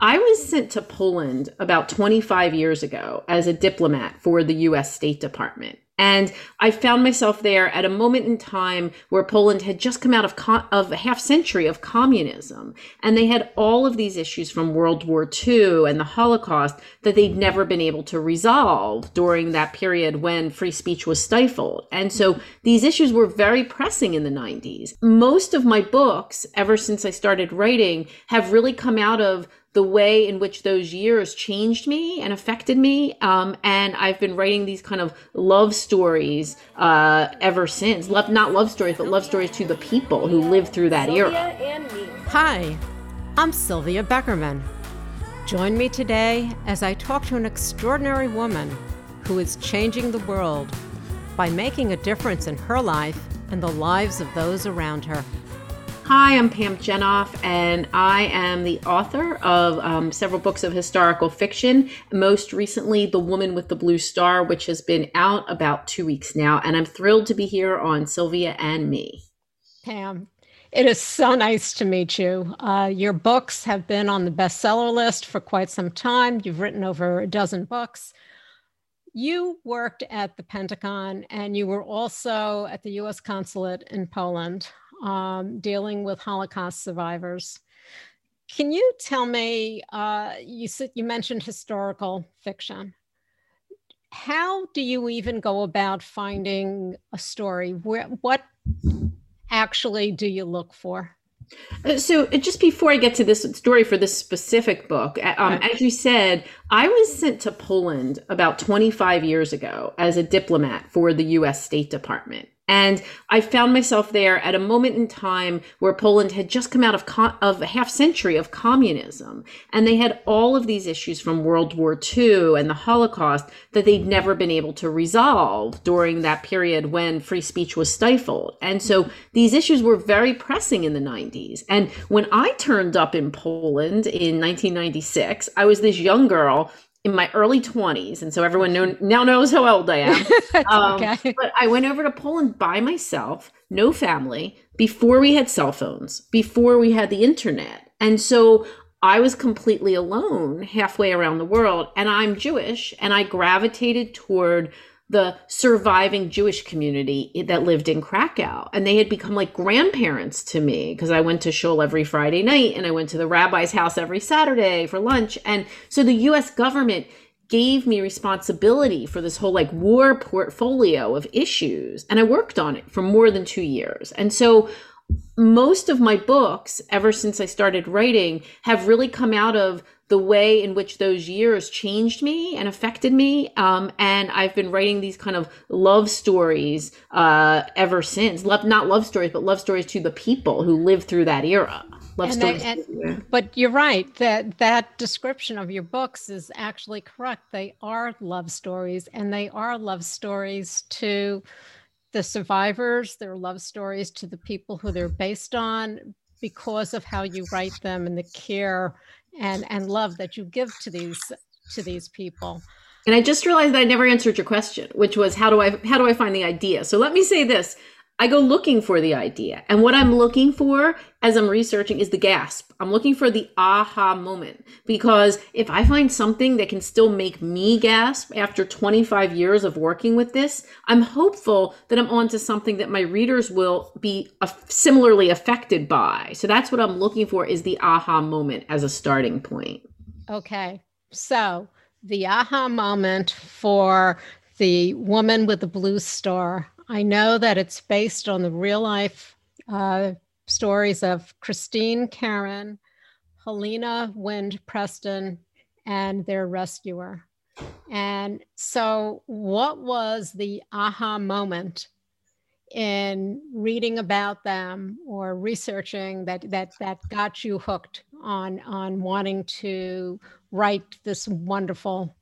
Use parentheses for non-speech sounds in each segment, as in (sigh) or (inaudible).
I was sent to Poland about 25 years ago as a diplomat for the US State Department. And I found myself there at a moment in time where Poland had just come out of, of a half century of communism. And they had all of these issues from World War II and the Holocaust that they'd never been able to resolve during that period when free speech was stifled. And so these issues were very pressing in the 90s. Most of my books, ever since I started writing, have really come out of the way in which those years changed me and affected me. Um, and I've been writing these kind of love stories uh, ever since. Love, not love stories, but love stories to the people who lived through that era. Hi, I'm Sylvia Beckerman. Join me today as I talk to an extraordinary woman who is changing the world by making a difference in her life and the lives of those around her. Hi, I'm Pam Jenoff, and I am the author of um, several books of historical fiction. Most recently, The Woman with the Blue Star, which has been out about two weeks now. And I'm thrilled to be here on Sylvia and Me. Pam, it is so nice to meet you. Uh, your books have been on the bestseller list for quite some time. You've written over a dozen books. You worked at the Pentagon and you were also at the US consulate in Poland um, dealing with Holocaust survivors. Can you tell me? Uh, you you mentioned historical fiction. How do you even go about finding a story? Where what actually do you look for? Uh, so uh, just before I get to this story for this specific book, um, as you said, I was sent to Poland about 25 years ago as a diplomat for the U.S. State Department. And I found myself there at a moment in time where Poland had just come out of, of a half century of communism. And they had all of these issues from World War II and the Holocaust that they'd never been able to resolve during that period when free speech was stifled. And so these issues were very pressing in the 90s. And when I turned up in Poland in 1996, I was this young girl in my early 20s and so everyone know, now knows how old i am (laughs) um, okay. but i went over to poland by myself no family before we had cell phones before we had the internet and so i was completely alone halfway around the world and i'm jewish and i gravitated toward the surviving Jewish community that lived in Krakow. And they had become like grandparents to me because I went to shul every Friday night and I went to the rabbi's house every Saturday for lunch. And so the US government gave me responsibility for this whole like war portfolio of issues. And I worked on it for more than two years. And so most of my books, ever since I started writing, have really come out of the way in which those years changed me and affected me. Um, and I've been writing these kind of love stories uh, ever since. Love, not love stories, but love stories to the people who lived through that era. Love and stories. and, but you're right that that description of your books is actually correct. They are love stories, and they are love stories to the survivors. They're love stories to the people who they're based on because of how you write them and the care and and love that you give to these to these people. And i just realized i never answered your question which was how do i how do i find the idea? So let me say this i go looking for the idea. And what i'm looking for as i'm researching is the gasp. I'm looking for the aha moment. Because if i find something that can still make me gasp after 25 years of working with this i'm hopeful that i'm onto something that my readers will be similarly affected by. So that's what i'm looking for is the aha moment as a starting point. Okay. So the aha moment for the woman with the blue star i know that it's based on the real life uh, stories of Christine Karen, Helena Wind Preston, and their rescuer. And so, what was the aha moment in reading about them or researching that that that got you hooked on on wanting to write this wonderful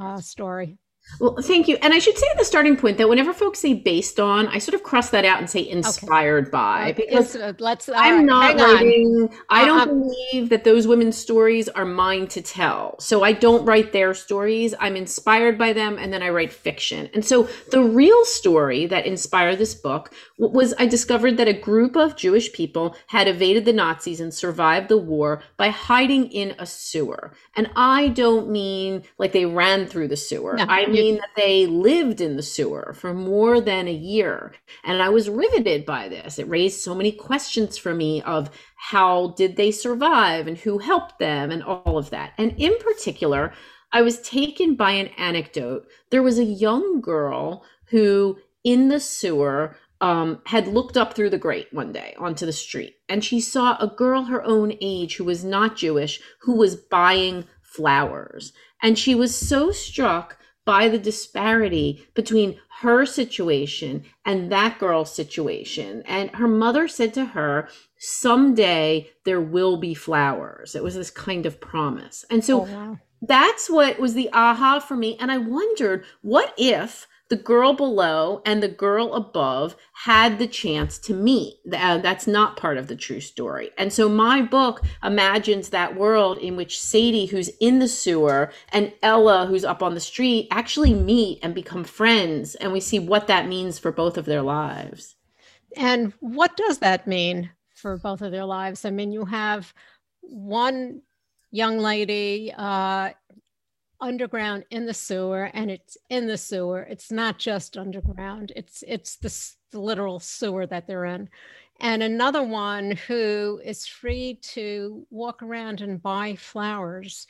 uh, story? Well, thank you. And I should say at the starting point that whenever folks say based on, I sort of cross that out and say inspired okay. by because uh, let's. I'm not writing. I don't uh, believe that those women's stories are mine to tell. So I don't write their stories. I'm inspired by them, and then I write fiction. And so the real story that inspired this book was I discovered that a group of Jewish people had evaded the Nazis and survived the war by hiding in a sewer. And I don't mean like they ran through the sewer. No, I mean that they lived in the sewer for more than a year. And I was riveted by this. It raised so many questions for me of how did they survive and who helped them and all of that. And in particular, I was taken by an anecdote. There was a young girl who in the sewer um, had looked up through the grate one day onto the street and she saw a girl her own age who was not Jewish who was buying flowers. And she was so struck by the disparity between her situation and that girl's situation. And her mother said to her, Someday there will be flowers. It was this kind of promise. And so oh, wow. that's what was the aha for me. And I wondered, what if the girl below and the girl above had the chance to meet. Uh, that's not part of the true story. And so my book imagines that world in which Sadie, who's in the sewer, and Ella, who's up on the street, actually meet and become friends. And we see what that means for both of their lives. And what does that mean for both of their lives? I mean, you have one young lady uh, underground in the sewer and it's in the sewer. It's not just underground. It's it's the, the, literal sewer that they're in. And another one who is free to walk around and buy flowers.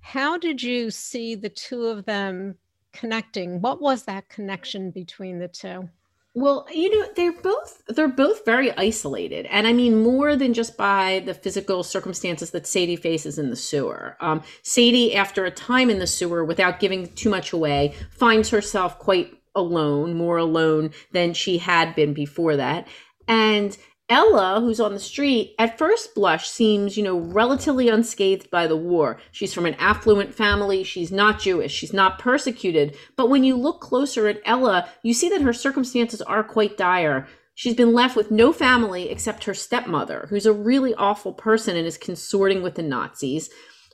How did you see the two of them connecting? What was that connection between the two well, you know, they're both they're both very isolated, and I mean more than just by the physical circumstances that Sadie faces in the sewer. Um, Sadie, after a time in the sewer, without giving too much away, finds herself quite alone, more alone than she had been before that, and Ella, who's on the street, at first blush seems, you know, relatively unscathed by the war. She's from an affluent family. She's not Jewish. She's not persecuted. But when you look closer at Ella, you see that her circumstances are quite dire. She's been left with no family except her stepmother, who's a really awful person and is consorting with the Nazis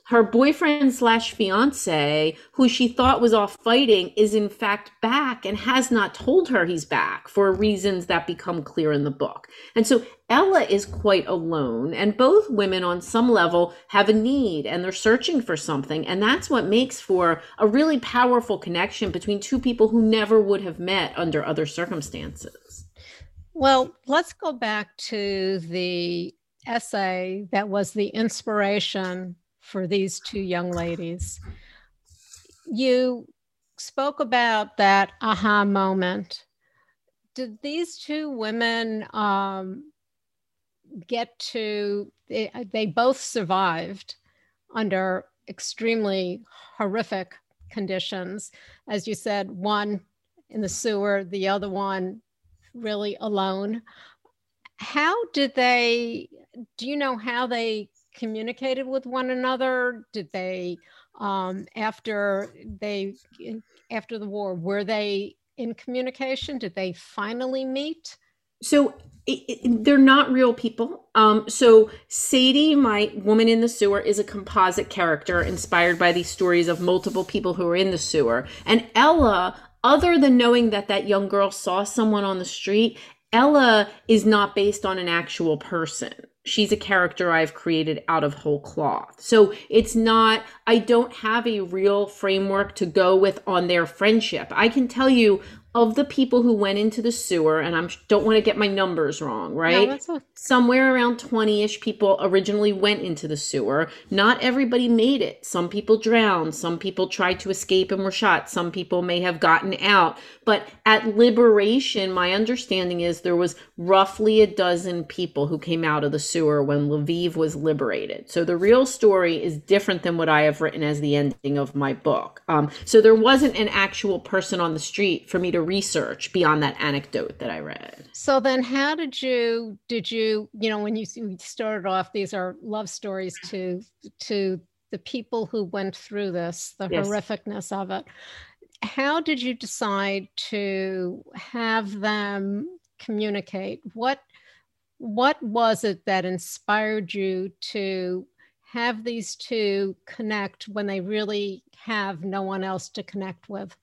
her boyfriend slash fiance, who she thought was off fighting, is in fact back and has not told her he's back for reasons that become clear in the book. And so Ella is quite alone, and both women on some level have a need and they're searching for something. And that's what makes for a really powerful connection between two people who never would have met under other circumstances. Well, let's go back to the essay that was the inspiration for these two young ladies. You spoke about that aha moment. Did these two women um, get to, they, they both survived under extremely horrific conditions. As you said, one in the sewer, the other one really alone. How did they, do you know how they communicated with one another? Did they, um, after they, after the war, were they in communication? Did they finally meet? So it, it, they're not real people. Um, so Sadie, my woman in the sewer, is a composite character inspired by these stories of multiple people who are in the sewer. And Ella, other than knowing that that young girl saw someone on the street, Ella is not based on an actual person she's a character I've created out of whole cloth. So it's not, I don't have a real framework to go with on their friendship. I can tell you of the people who went into the sewer, and I don't want to get my numbers wrong, right? No, a- Somewhere around 20 ish people originally went into the sewer. Not everybody made it. Some people drowned. Some people tried to escape and were shot. Some people may have gotten out. But at liberation, my understanding is there was roughly a dozen people who came out of the sewer when Lviv was liberated. So the real story is different than what I have written as the ending of my book. Um, so there wasn't an actual person on the street for me to to research beyond that anecdote that I read. So then how did you did you you know when you started off these are love stories to to the people who went through this the yes. horrificness of it how did you decide to have them communicate? What what was it that inspired you to have these two connect when they really have no one else to connect with?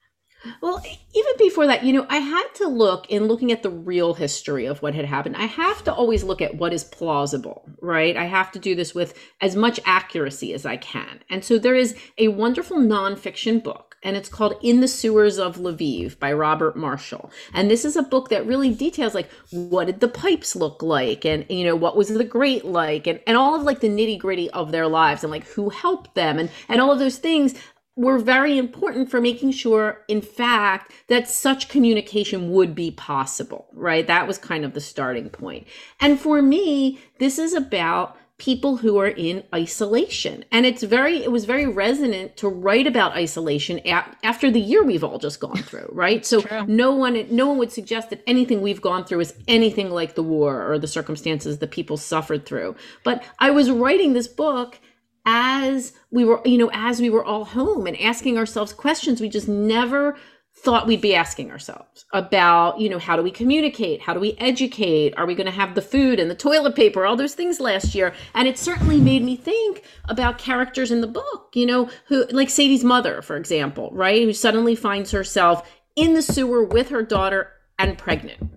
Well, even before that, you know, I had to look in looking at the real history of what had happened. I have to always look at what is plausible, right? I have to do this with as much accuracy as I can. And so there is a wonderful nonfiction book, and it's called In the Sewers of Lviv by Robert Marshall. And this is a book that really details like what did the pipes look like and you know what was the grate like and, and all of like the nitty-gritty of their lives and like who helped them and and all of those things were very important for making sure, in fact, that such communication would be possible, right? That was kind of the starting point. And for me, this is about people who are in isolation. And it's very, it was very resonant to write about isolation after the year we've all just gone through, (laughs) right? So True. no one, no one would suggest that anything we've gone through is anything like the war or the circumstances that people suffered through. But I was writing this book as we were, you know, as we were all home and asking ourselves questions we just never thought we'd be asking ourselves about, you know, how do we communicate? How do we educate? Are we going to have the food and the toilet paper? All those things last year. And it certainly made me think about characters in the book, you know, who, like Sadie's mother, for example, right? Who suddenly finds herself in the sewer with her daughter and pregnant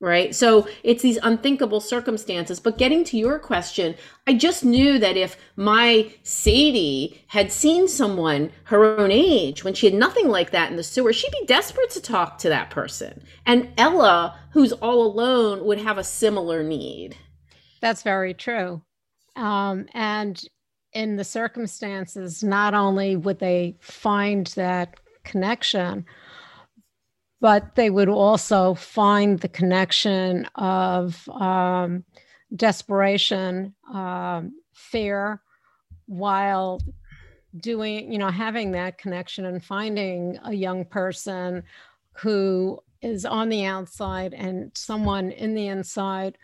right? So it's these unthinkable circumstances. But getting to your question, I just knew that if my Sadie had seen someone her own age when she had nothing like that in the sewer, she'd be desperate to talk to that person. And Ella, who's all alone, would have a similar need. That's very true. Um, and in the circumstances, not only would they find that connection, but they would also find the connection of um, desperation, um, fear, while doing, you know, having that connection and finding a young person who is on the outside and someone in the inside.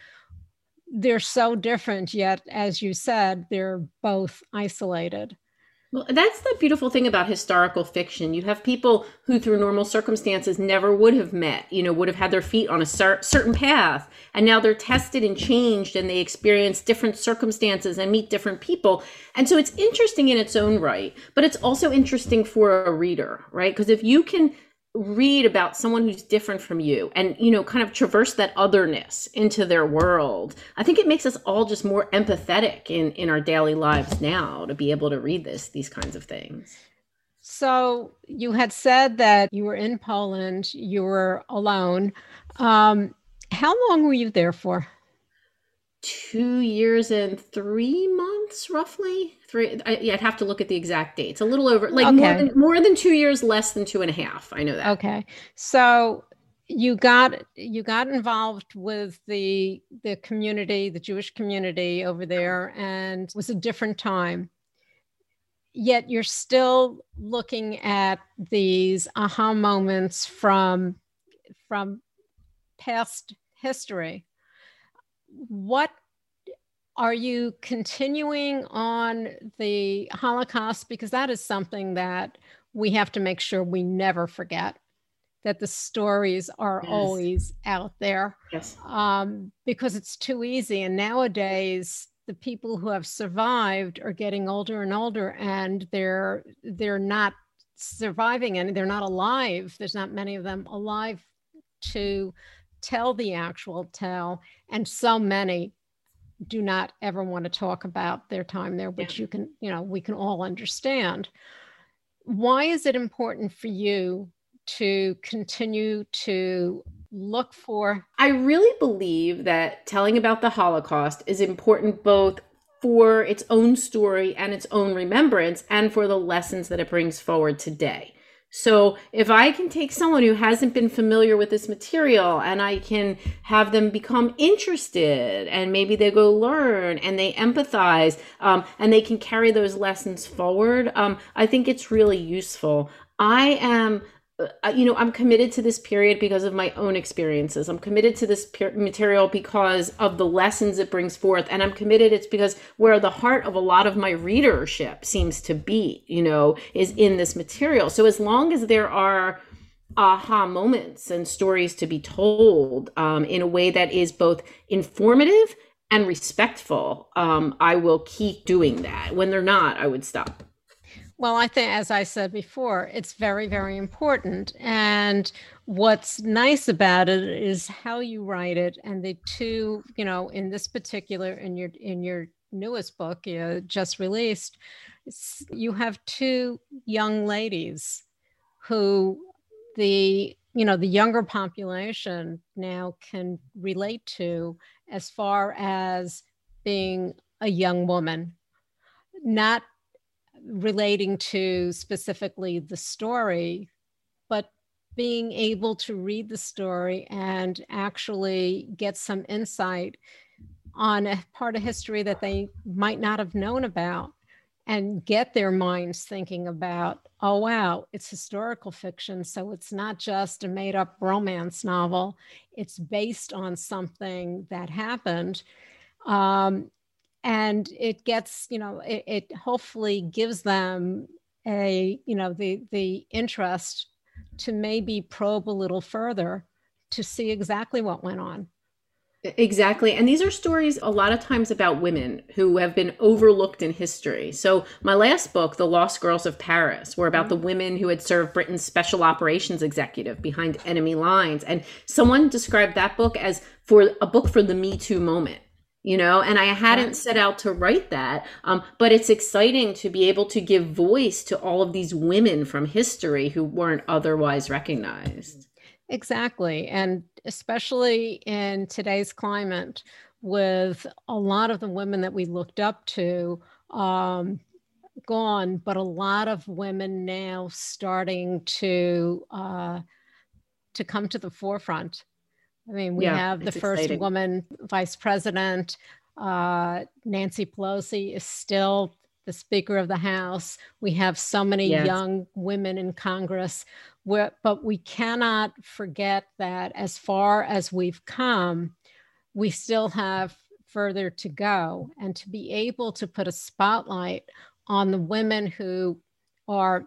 They're so different, yet, as you said, they're both isolated. Well, that's the beautiful thing about historical fiction. You have people who, through normal circumstances, never would have met, you know, would have had their feet on a cer- certain path. And now they're tested and changed and they experience different circumstances and meet different people. And so it's interesting in its own right, but it's also interesting for a reader, right? Because if you can read about someone who's different from you and you know kind of traverse that otherness into their world. I think it makes us all just more empathetic in in our daily lives now to be able to read this these kinds of things. So you had said that you were in poland you were alone. Um, how long were you there for two years and three months roughly? Three I, yeah, i'd have to look at the exact dates. A little over like okay. more than more than two years less than two and a half. I know that. Okay. So you got you got involved with the the community the jewish community over there and it was a different time. Yet you're still looking at these aha moments from from past history what are you continuing on the Holocaust? Because that is something that we have to make sure we never forget that the stories are yes. always out there. Yes. Um, because it's too easy. And nowadays, the people who have survived are getting older and older and they're they're not surviving and they're not alive. There's not many of them alive to tell the actual tale, and so many do not ever want to talk about their time there, which yeah. you can, you know, we can all understand. Why is it important for you to continue to look for? I really believe that telling about the Holocaust is important both for its own story and its own remembrance and for the lessons that it brings forward today. So if I can take someone who hasn't been familiar with this material and I can have them become interested and maybe they go learn and they empathize um, and they can carry those lessons forward, um, I think it's really useful. I am you know, I'm committed to this period because of my own experiences. I'm committed to this per- material because of the lessons it brings forth. And I'm committed, it's because where the heart of a lot of my readership seems to be, you know, is in this material. So as long as there are aha moments and stories to be told um, in a way that is both informative and respectful, um, I will keep doing that. When they're not, I would stop. Well, I think, as I said before, it's very, very important. And what's nice about it is how you write it, and the two, you know, in this particular, in your in your newest book, you just released, you have two young ladies who the you know the younger population now can relate to as far as being a young woman not relating to specifically the story, but being able to read the story and actually get some insight on a part of history that they might not have known about and get their minds thinking about oh wow it's historical fiction so it's not just a made up romance novel. It's based on something that happened. Um, and it gets you know it, it hopefully gives them a you know the the interest to maybe probe a little further to see exactly what went on Exactly. And these are stories a lot of times about women who have been overlooked in history. So, my last book, The Lost Girls of Paris, were about the mm-hmm. women who had served Britain's special operations executive behind enemy lines. And someone described that book as for a book for the Me Too moment you know and i hadn't set out to write that um, but it's exciting to be able to give voice to all of these women from history who weren't otherwise recognized. Exactly and especially in today's climate with a lot of the women that we looked up to um, gone but a lot of women now starting to uh, to come to the forefront I mean, we yeah, have the first exciting. woman vice president. Uh, Nancy Pelosi is still the Speaker of the House. We have so many yes. young women in Congress. We're, but we cannot forget that as far as we've come, we still have further to go. And to be able to put a spotlight on the women who are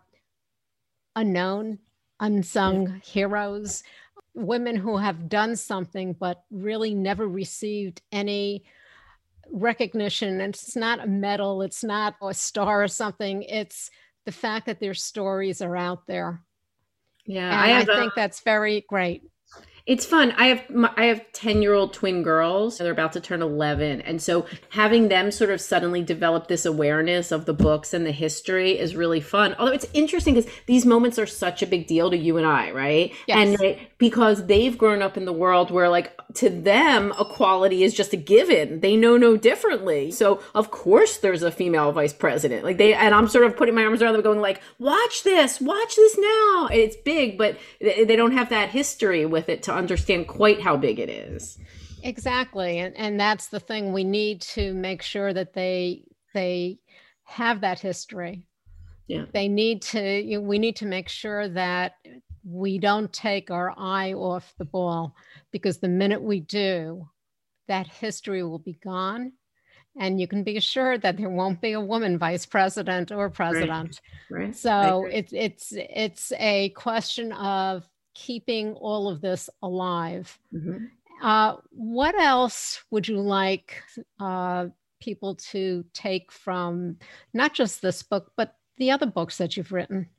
unknown, unsung yeah. heroes, women who have done something but really never received any recognition. And it's not a medal it's not a star or something it's the fact that their stories are out there. Yeah and i, I think a, that's very great it's fun. I have I have 10-year-old twin girls. They're about to turn 11. And so having them sort of suddenly develop this awareness of the books and the history is really fun. Although it's interesting cuz these moments are such a big deal to you and I, right? Yes. And right, because they've grown up in the world where like to them equality is just a given. They know no differently. So of course there's a female vice president. Like they and I'm sort of putting my arms around them going like, "Watch this. Watch this now." It's big, but they don't have that history with it to understand quite how big it is. Exactly. And and that's the thing we need to make sure that they they have that history. Yeah. They need to you know, we need to make sure that we don't take our eye off the ball because the minute we do, that history will be gone and you can be assured that there won't be a woman vice president or president. Right. right. So it's it's it's a question of keeping all of this alive. Mm-hmm. Uh, what else would you like uh, people to take from not just this book, but the other books that you've written?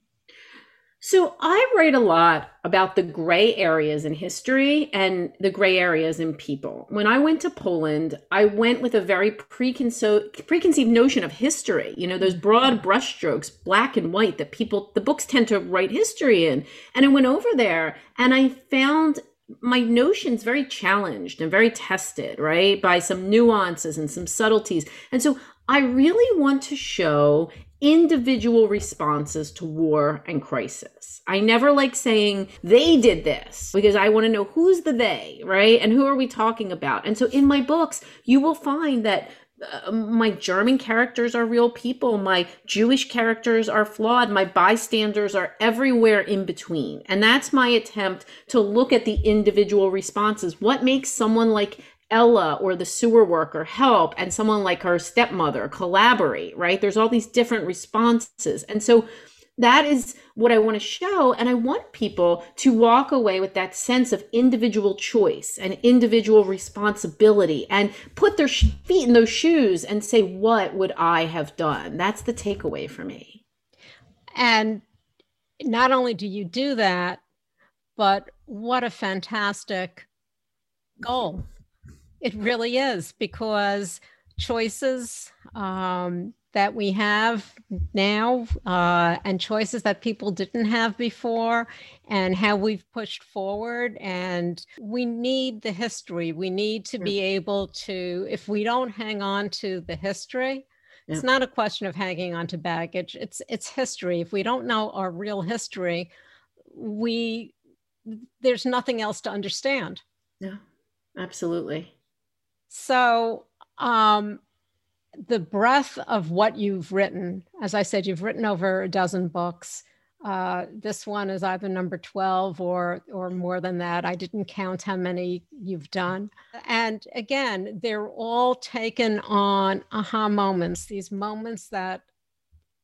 So I write a lot about the gray areas in history and the gray areas in people. When I went to Poland, I went with a very preconceived preconceived notion of history. You know, those broad brushstrokes, black and white that people the books tend to write history in. And I went over there and I found my notions very challenged and very tested, right? By some nuances and some subtleties. And so I really want to show individual responses to war and crisis. I never like saying they did this because I want to know who's the they, right? And who are we talking about? And so in my books, you will find that uh, my German characters are real people. My Jewish characters are flawed. My bystanders are everywhere in between. And that's my attempt to look at the individual responses. What makes someone like Ella or the sewer worker help and someone like her stepmother collaborate, right? There's all these different responses. And so that is what I want to show. And I want people to walk away with that sense of individual choice and individual responsibility and put their feet in those shoes and say, what would I have done? That's the takeaway for me. And not only do you do that, but what a fantastic goal. It really is because choices, um, that we have now uh, and choices that people didn't have before and how we've pushed forward and we need the history. We need to be able to if we don't hang on to the history yeah. it's not a question of hanging on to baggage. It's it's history. If we don't know our real history we there's nothing else to understand. Yeah absolutely so um the breadth of what you've written, as I said, you've written over a dozen books. Uh, this one is either number 12 or or more than that. I didn't count how many you've done. And again, they're all taken on aha moments, these moments that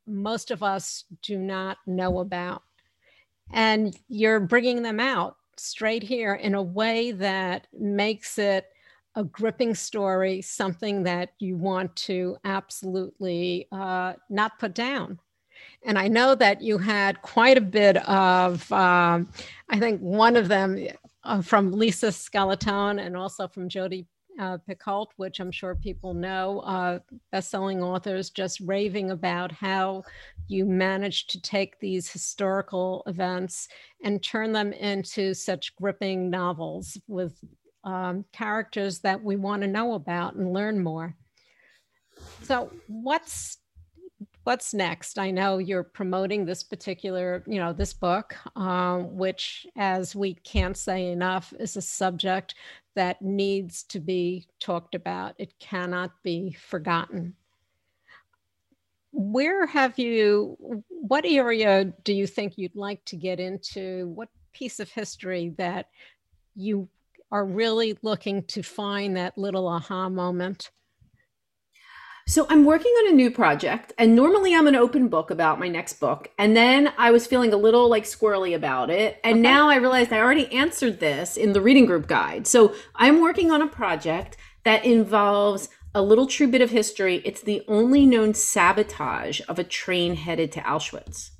most of us do not know about. And you're bringing them out straight here in a way that makes it a gripping story, something that you want to absolutely uh, not put down. And I know that you had quite a bit of, um, I think one of them uh, from Lisa Scottoline and also from Jodi uh, Picoult, which I'm sure people know, uh, best-selling authors just raving about how you managed to take these historical events and turn them into such gripping novels with um, characters that we want to know about and learn more. So what's what's next? I know you're promoting this particular, you know, this book, um, which, as we can't say enough, is a subject that needs to be talked about. It cannot be forgotten. Where have you, what area do you think you'd like to get into? What piece of history that you are really looking to find that little aha moment? So I'm working on a new project, and normally I'm an open book about my next book. And then I was feeling a little like squirrely about it. And okay. now I realized I already answered this in the reading group guide. So I'm working on a project that involves a little true bit of history. It's the only known sabotage of a train headed to Auschwitz.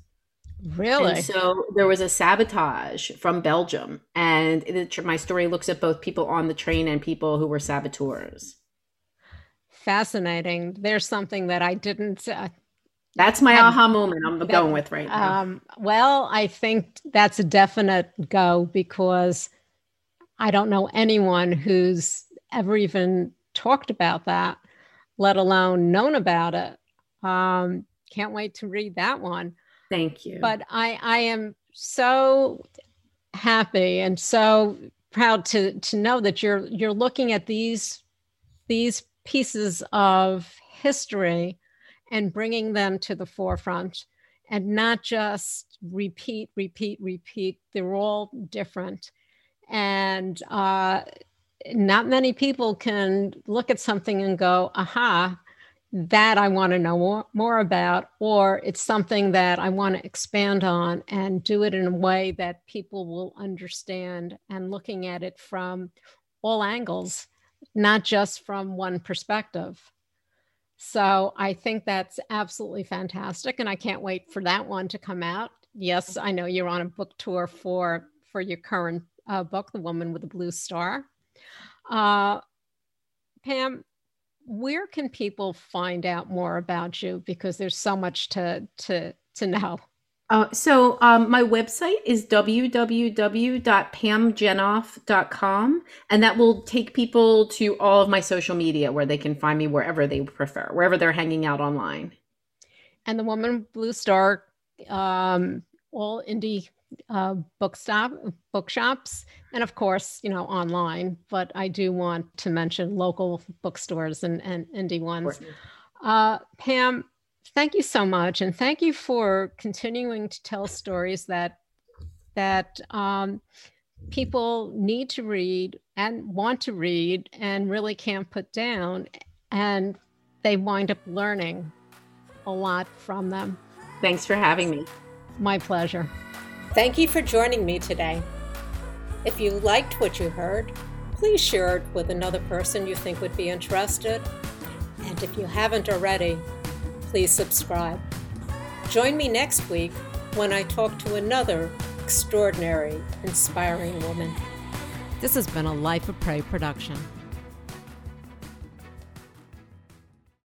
Really? And so there was a sabotage from Belgium, and it, my story looks at both people on the train and people who were saboteurs. Fascinating. There's something that I didn't. Uh, that's my have, aha moment I'm that, going with right now. Um, well, I think that's a definite go because I don't know anyone who's ever even talked about that, let alone known about it. Um, can't wait to read that one. Thank you. But I, I am so happy and so proud to to know that you're you're looking at these these pieces of history and bringing them to the forefront and not just repeat repeat repeat they're all different and uh, not many people can look at something and go aha that I want to know more, more about, or it's something that I want to expand on and do it in a way that people will understand and looking at it from all angles, not just from one perspective. So I think that's absolutely fantastic. And I can't wait for that one to come out. Yes, I know you're on a book tour for, for your current uh, book, The Woman with the Blue Star. Uh, Pam, where can people find out more about you? Because there's so much to to to know. Uh, so um, my website is www.pamjenoff.com, and that will take people to all of my social media where they can find me wherever they prefer, wherever they're hanging out online. And the Woman Blue Star, um, all indie uh, bookstop bookshops and of course you know online but i do want to mention local bookstores and, and indie ones. Uh, pam thank you so much and thank you for continuing to tell stories that that um, people need to read and want to read and really can't put down and they wind up learning a lot from them. Thanks for having me. My pleasure Thank you for joining me today. If you liked what you heard, please share it with another person you think would be interested. And if you haven't already, please subscribe. Join me next week when I talk to another extraordinary, inspiring woman. This has been a Life of Prey production.